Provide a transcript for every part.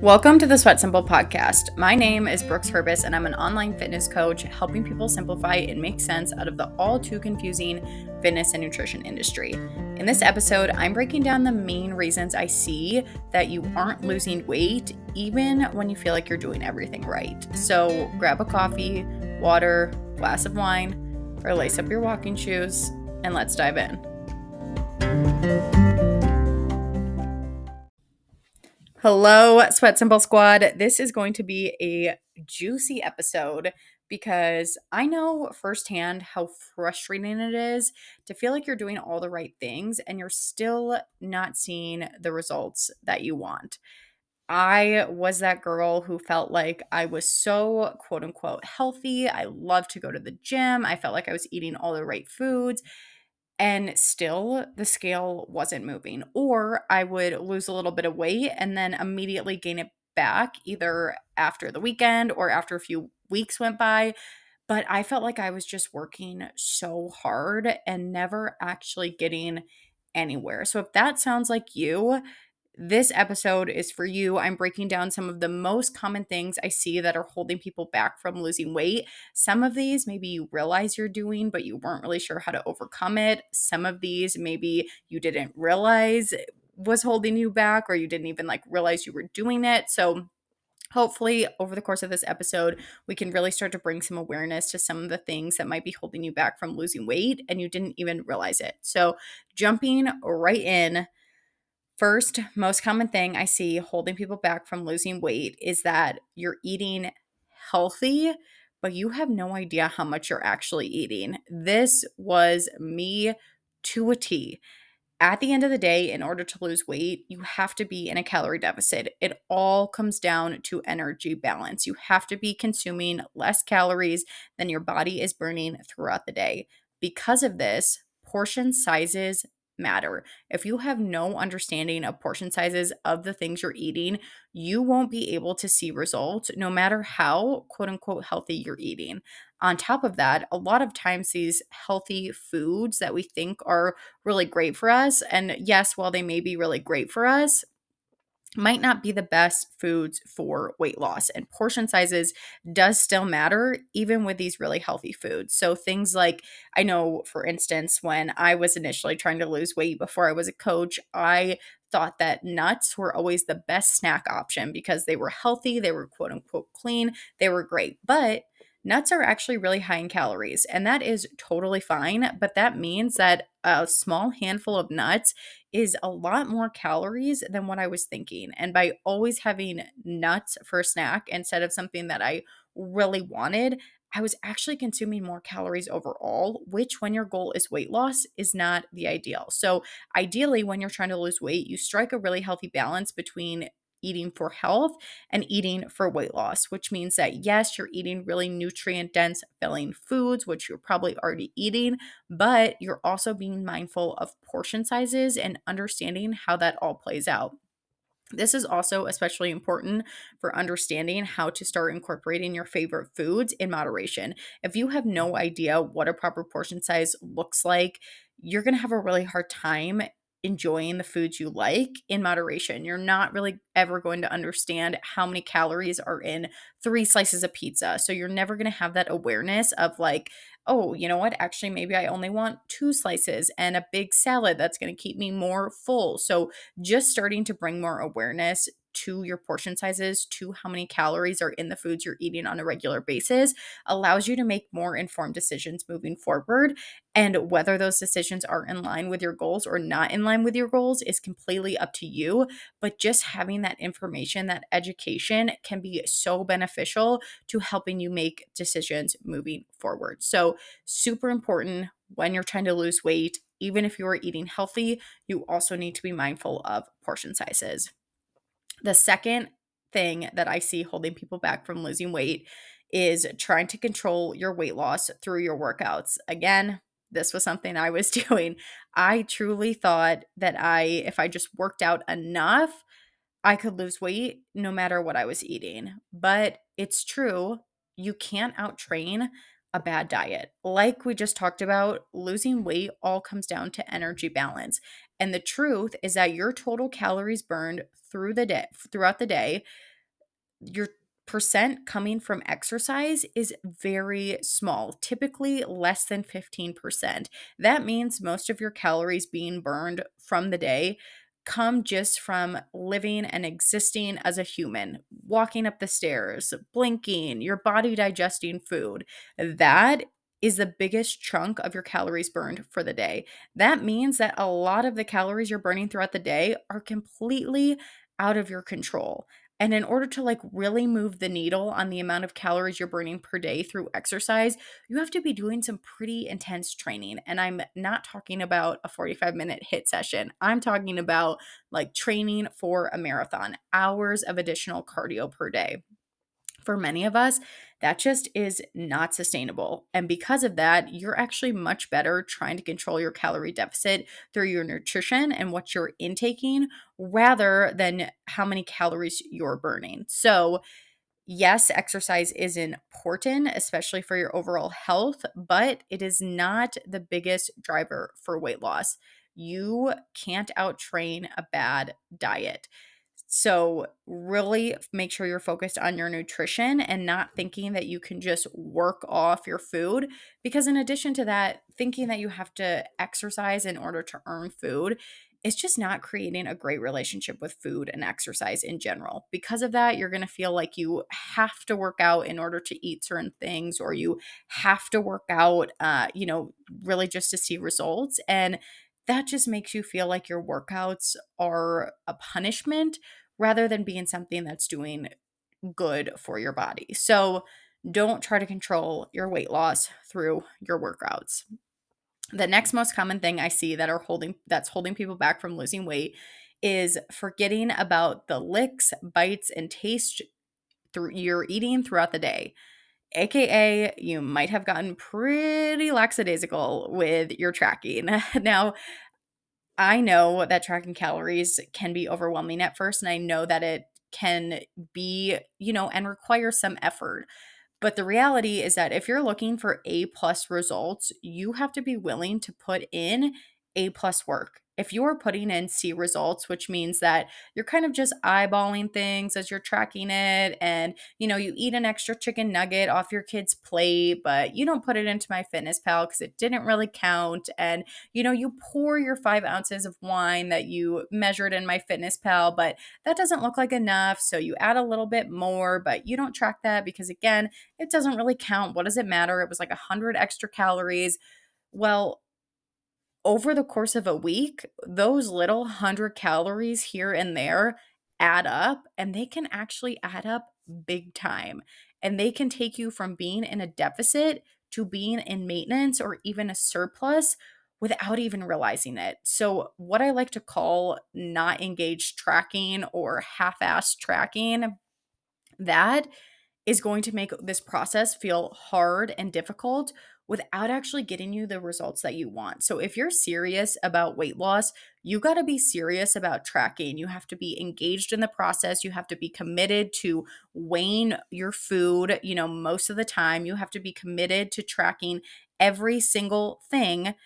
Welcome to the Sweat Simple podcast. My name is Brooks Herbis, and I'm an online fitness coach helping people simplify and make sense out of the all too confusing fitness and nutrition industry. In this episode, I'm breaking down the main reasons I see that you aren't losing weight, even when you feel like you're doing everything right. So grab a coffee, water, glass of wine, or lace up your walking shoes, and let's dive in. Hello, Sweat Simple Squad. This is going to be a juicy episode because I know firsthand how frustrating it is to feel like you're doing all the right things and you're still not seeing the results that you want. I was that girl who felt like I was so quote unquote healthy. I loved to go to the gym. I felt like I was eating all the right foods and still the scale wasn't moving. Or I would lose a little bit of weight and then immediately gain it back either after the weekend or after a few weeks went by. But I felt like I was just working so hard and never actually getting anywhere. So if that sounds like you, this episode is for you. I'm breaking down some of the most common things I see that are holding people back from losing weight. Some of these maybe you realize you're doing, but you weren't really sure how to overcome it. Some of these maybe you didn't realize was holding you back or you didn't even like realize you were doing it. So hopefully over the course of this episode we can really start to bring some awareness to some of the things that might be holding you back from losing weight and you didn't even realize it so jumping right in First, most common thing I see holding people back from losing weight is that you're eating healthy, but you have no idea how much you're actually eating. This was me to a T. At the end of the day, in order to lose weight, you have to be in a calorie deficit. It all comes down to energy balance. You have to be consuming less calories than your body is burning throughout the day. Because of this, portion sizes matter. If you have no understanding of portion sizes of the things you're eating, you won't be able to see results no matter how quote unquote healthy you're eating. On top of that, a lot of times these healthy foods that we think are really great for us, and yes, while they may be really great for us, might not be the best foods for weight loss and portion sizes does still matter even with these really healthy foods so things like i know for instance when i was initially trying to lose weight before i was a coach i thought that nuts were always the best snack option because they were healthy they were quote unquote clean they were great but nuts are actually really high in calories, and that is totally fine. But that means that a small handful of nuts is a lot more calories than what I was thinking. And by always having nuts for a snack instead of something that I really wanted, I was actually consuming more calories overall, which, when your goal is weight loss, is not the ideal. So, ideally, when you're trying to lose weight, you strike a really healthy balance between eating for health and eating for weight loss, which means that yes, you're eating really nutrient dense, filling foods, which you're probably already eating, but you're also being mindful of portion sizes and understanding how that all plays out. This is also especially important for understanding how to start incorporating your favorite foods in moderation. If you have no idea what a proper portion size looks like, you're going to have a really hard time enjoying the foods you like in moderation. You're not really ever going to understand how many calories are in three slices of pizza. So you're never going to have that awareness of like, oh, you know what? Actually, maybe I only want two slices and a big salad that's going to keep me more full. So just starting to bring more awareness to your portion sizes, to how many calories are in the foods you're eating on a regular basis, allows you to make more informed decisions moving forward. And whether those decisions are in line with your goals or not in line with your goals is completely up to you. But just having that information, that education can be so beneficial to helping you make decisions moving forward. So, super important when you're trying to lose weight. Even if you are eating healthy, you also need to be mindful of portion sizes. The second thing that I see holding people back from losing weight is trying to control your weight loss through your workouts. Again, this was something I was doing. I truly thought that I if I just worked out enough, I could lose weight no matter what I was eating. But it's true, you can't outtrain a bad diet. Like we just talked about, losing weight all comes down to energy balance. And the truth is that your total calories burned through the day throughout the day your percent coming from exercise is very small, typically less than 15%. That means most of your calories being burned from the day come just from living and existing as a human, walking up the stairs, blinking, your body digesting food. That is the biggest chunk of your calories burned for the day. That means that a lot of the calories you're burning throughout the day are completely out of your control. And in order to like really move the needle on the amount of calories you're burning per day through exercise, you have to be doing some pretty intense training. And I'm not talking about a 45 minute HIIT session. I'm talking about like training for a marathon, hours of additional cardio per day for many of us, that just is not sustainable. And because of that, you're actually much better trying to control your calorie deficit through your nutrition and what you're intaking rather than how many calories you're burning. So, yes, exercise is important, especially for your overall health, but it is not the biggest driver for weight loss. You can't outtrain a bad diet. So, really make sure you're focused on your nutrition and not thinking that you can just work off your food. Because, in addition to that, thinking that you have to exercise in order to earn food is just not creating a great relationship with food and exercise in general. Because of that, you're going to feel like you have to work out in order to eat certain things, or you have to work out, uh, you know, really just to see results. And that just makes you feel like your workouts are a punishment rather than being something that's doing good for your body. So don't try to control your weight loss through your workouts. The next most common thing I see that are holding that's holding people back from losing weight is forgetting about the licks, bites and taste through you're eating throughout the day. AKA, you might have gotten pretty lackadaisical with your tracking. now, I know that tracking calories can be overwhelming at first, and I know that it can be, you know, and require some effort. But the reality is that if you're looking for A plus results, you have to be willing to put in A plus work if you're putting in C results, which means that you're kind of just eyeballing things as you're tracking it, and you know, you eat an extra chicken nugget off your kid's plate, but you don't put it into MyFitnessPal because it didn't really count, and you know, you pour your five ounces of wine that you measured in MyFitnessPal, but that doesn't look like enough, so you add a little bit more, but you don't track that because again, it doesn't really count. What does it matter? It was like a hundred extra calories. Well, over the course of a week, those little 100 calories here and there add up and they can actually add up big time. And they can take you from being in a deficit to being in maintenance or even a surplus without even realizing it. So, what I like to call not engaged tracking or half assed tracking, that is going to make this process feel hard and difficult without actually getting you the results that you want. So, if you're serious about weight loss, you got to be serious about tracking. You have to be engaged in the process. You have to be committed to weighing your food, you know, most of the time. You have to be committed to tracking every single thing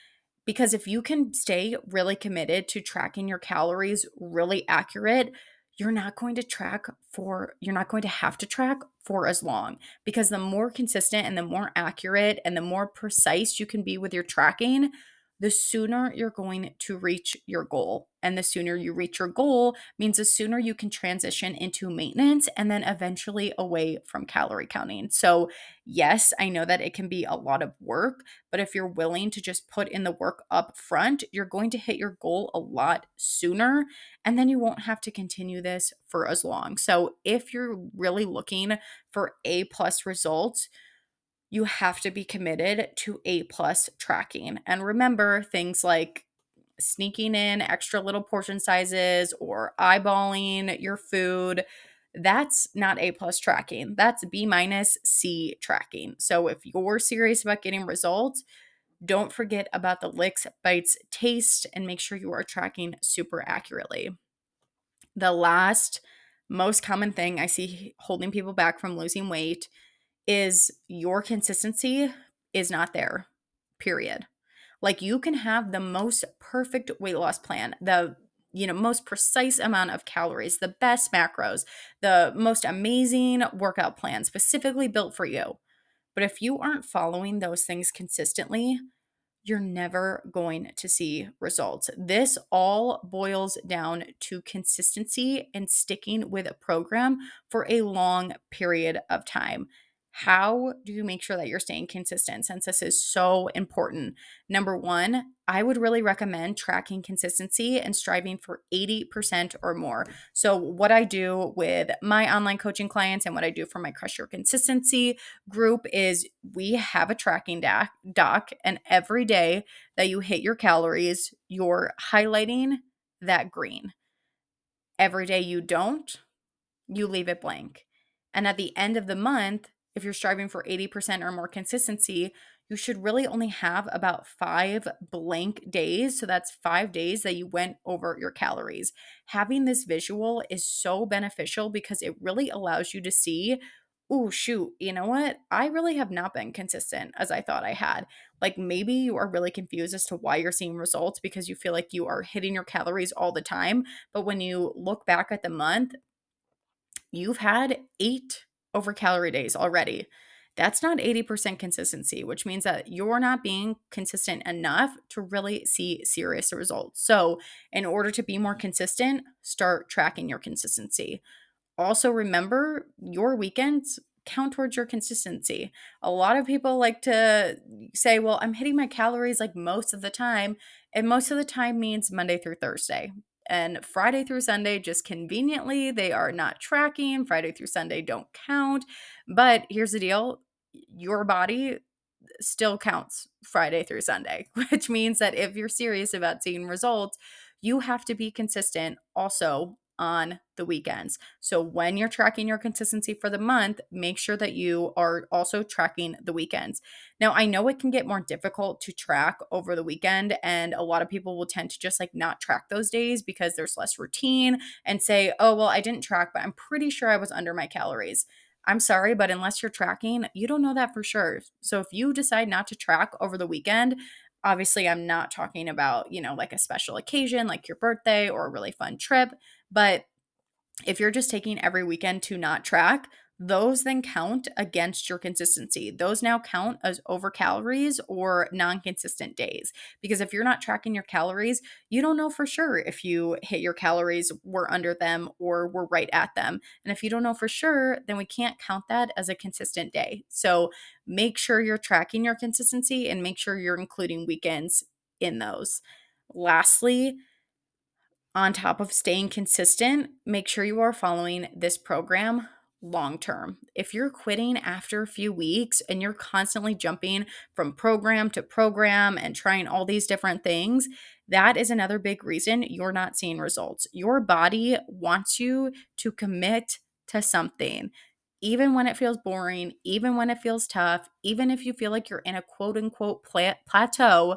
because if you can stay really committed to tracking your calories really accurate, you're not going to track for you're not going to have to track for as long because the more consistent and the more accurate and the more precise you can be with your tracking the sooner you're going to reach your goal. And the sooner you reach your goal means the sooner you can transition into maintenance and then eventually away from calorie counting. So, yes, I know that it can be a lot of work, but if you're willing to just put in the work up front, you're going to hit your goal a lot sooner. And then you won't have to continue this for as long. So, if you're really looking for A plus results, you have to be committed to A plus tracking. And remember things like sneaking in extra little portion sizes or eyeballing your food that's not a plus tracking. That's b minus c tracking. So if you're serious about getting results don't forget about the licks bites taste and make sure you are tracking super accurately. The last most common thing i see holding people back from losing weight is your consistency is not there, period. Like you can have the most perfect weight loss plan, the you know most precise amount of calories the best macros the most amazing workout plan specifically built for you but if you aren't following those things consistently you're never going to see results. This all boils down to consistency and sticking with a program for a long period of time. How do you make sure that you're staying consistent since this is so important? Number one, I would really recommend tracking consistency and striving for 80% or more. So, what I do with my online coaching clients and what I do for my Crush Your Consistency group is we have a tracking doc, doc and every day that you hit your calories, you're highlighting that green. Every day you don't, you leave it blank. And at the end of the month, if you're striving for 80% or more consistency, you should really only have about five blank days. So that's five days that you went over your calories. Having this visual is so beneficial because it really allows you to see, oh, shoot, you know what? I really have not been consistent as I thought I had. Like maybe you are really confused as to why you're seeing results because you feel like you are hitting your calories all the time. But when you look back at the month, you've had eight over calorie days already. That's not 80% consistency, which means that you're not being consistent enough to really see serious results. So, in order to be more consistent, start tracking your consistency. Also, remember your weekends count towards your consistency. A lot of people like to say, well, I'm hitting my calories like most of the time. And most of the time means Monday through Thursday and Friday through Sunday, just conveniently, they are not tracking. Friday through Sunday don't count. But here's the deal your body still counts Friday through Sunday, which means that if you're serious about seeing results, you have to be consistent also on the weekends. So when you're tracking your consistency for the month, make sure that you are also tracking the weekends. Now, I know it can get more difficult to track over the weekend and a lot of people will tend to just like not track those days because there's less routine and say, "Oh, well, I didn't track, but I'm pretty sure I was under my calories." I'm sorry, but unless you're tracking, you don't know that for sure. So if you decide not to track over the weekend, obviously I'm not talking about, you know, like a special occasion like your birthday or a really fun trip, but if you're just taking every weekend to not track, those then count against your consistency. Those now count as over calories or non consistent days. Because if you're not tracking your calories, you don't know for sure if you hit your calories, were under them, or were right at them. And if you don't know for sure, then we can't count that as a consistent day. So make sure you're tracking your consistency and make sure you're including weekends in those. Lastly, on top of staying consistent, make sure you are following this program long term. If you're quitting after a few weeks and you're constantly jumping from program to program and trying all these different things, that is another big reason you're not seeing results. Your body wants you to commit to something. Even when it feels boring, even when it feels tough, even if you feel like you're in a quote unquote plateau,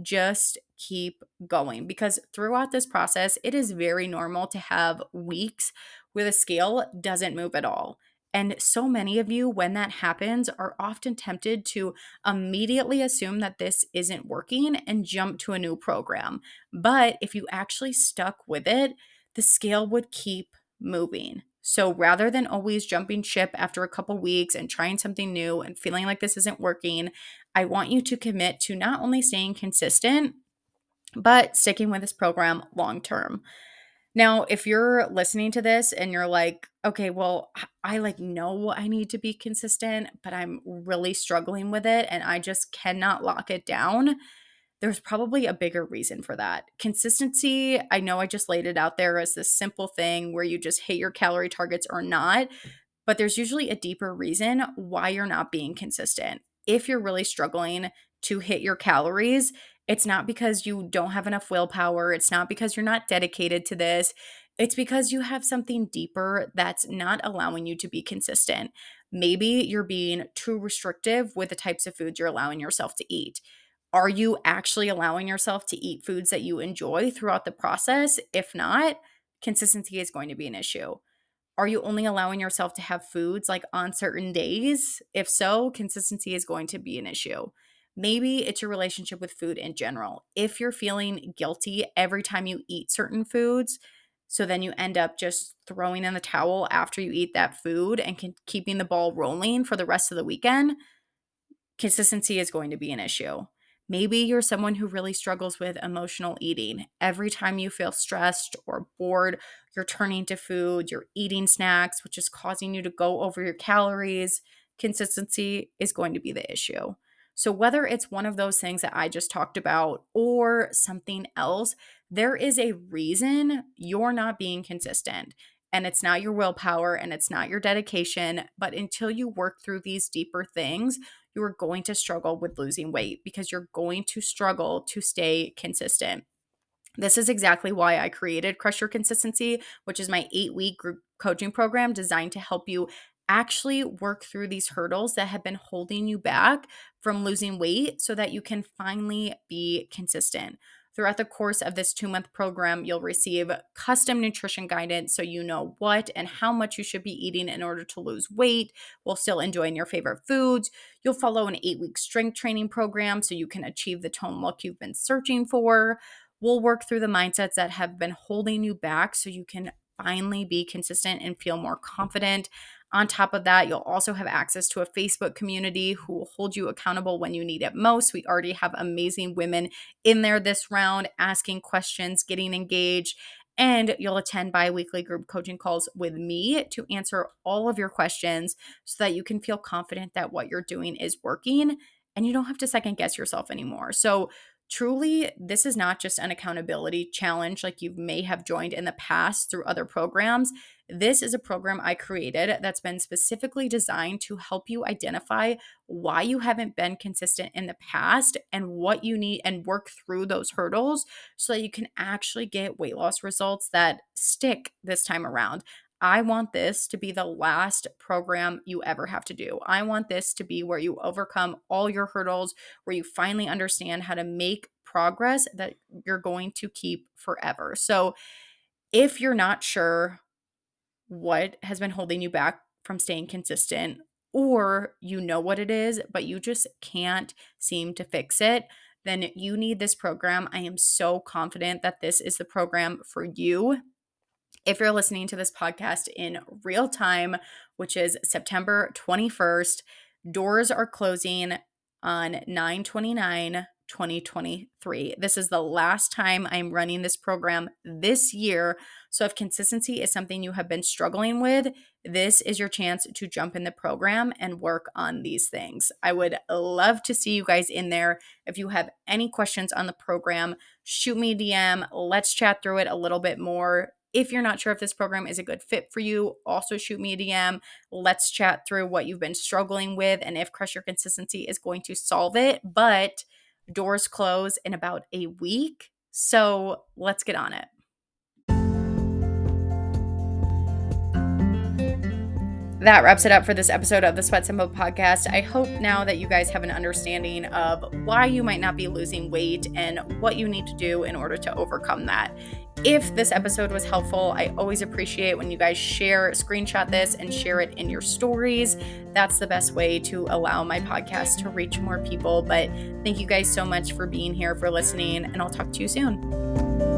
just keep going because throughout this process, it is very normal to have weeks where the scale doesn't move at all. And so many of you, when that happens, are often tempted to immediately assume that this isn't working and jump to a new program. But if you actually stuck with it, the scale would keep moving. So rather than always jumping ship after a couple weeks and trying something new and feeling like this isn't working, I want you to commit to not only staying consistent, but sticking with this program long term. Now, if you're listening to this and you're like, okay, well, I like know I need to be consistent, but I'm really struggling with it and I just cannot lock it down, there's probably a bigger reason for that. Consistency, I know I just laid it out there as this simple thing where you just hit your calorie targets or not, but there's usually a deeper reason why you're not being consistent. If you're really struggling to hit your calories, it's not because you don't have enough willpower. It's not because you're not dedicated to this. It's because you have something deeper that's not allowing you to be consistent. Maybe you're being too restrictive with the types of foods you're allowing yourself to eat. Are you actually allowing yourself to eat foods that you enjoy throughout the process? If not, consistency is going to be an issue. Are you only allowing yourself to have foods like on certain days? If so, consistency is going to be an issue. Maybe it's your relationship with food in general. If you're feeling guilty every time you eat certain foods, so then you end up just throwing in the towel after you eat that food and can, keeping the ball rolling for the rest of the weekend, consistency is going to be an issue. Maybe you're someone who really struggles with emotional eating. Every time you feel stressed or bored, you're turning to food, you're eating snacks, which is causing you to go over your calories. Consistency is going to be the issue. So, whether it's one of those things that I just talked about or something else, there is a reason you're not being consistent. And it's not your willpower and it's not your dedication. But until you work through these deeper things, you are going to struggle with losing weight because you're going to struggle to stay consistent. This is exactly why I created Crush Your Consistency, which is my eight week group coaching program designed to help you actually work through these hurdles that have been holding you back from losing weight so that you can finally be consistent. Throughout the course of this two month program, you'll receive custom nutrition guidance so you know what and how much you should be eating in order to lose weight while still enjoying your favorite foods. You'll follow an eight week strength training program so you can achieve the tone look you've been searching for. We'll work through the mindsets that have been holding you back so you can finally be consistent and feel more confident. On top of that, you'll also have access to a Facebook community who will hold you accountable when you need it most. We already have amazing women in there this round asking questions, getting engaged, and you'll attend bi weekly group coaching calls with me to answer all of your questions so that you can feel confident that what you're doing is working and you don't have to second guess yourself anymore. So, truly, this is not just an accountability challenge like you may have joined in the past through other programs. This is a program I created that's been specifically designed to help you identify why you haven't been consistent in the past and what you need and work through those hurdles so that you can actually get weight loss results that stick this time around. I want this to be the last program you ever have to do. I want this to be where you overcome all your hurdles, where you finally understand how to make progress that you're going to keep forever. So, if you're not sure what has been holding you back from staying consistent, or you know what it is, but you just can't seem to fix it, then you need this program. I am so confident that this is the program for you. If you're listening to this podcast in real time, which is September 21st, doors are closing on 929 2023. This is the last time I'm running this program this year. So, if consistency is something you have been struggling with, this is your chance to jump in the program and work on these things. I would love to see you guys in there. If you have any questions on the program, shoot me a DM. Let's chat through it a little bit more. If you're not sure if this program is a good fit for you, also shoot me a DM. Let's chat through what you've been struggling with and if Crush Your Consistency is going to solve it. But Doors close in about a week. So let's get on it. That wraps it up for this episode of the Sweat Simple podcast. I hope now that you guys have an understanding of why you might not be losing weight and what you need to do in order to overcome that. If this episode was helpful, I always appreciate when you guys share, screenshot this, and share it in your stories. That's the best way to allow my podcast to reach more people. But thank you guys so much for being here, for listening, and I'll talk to you soon.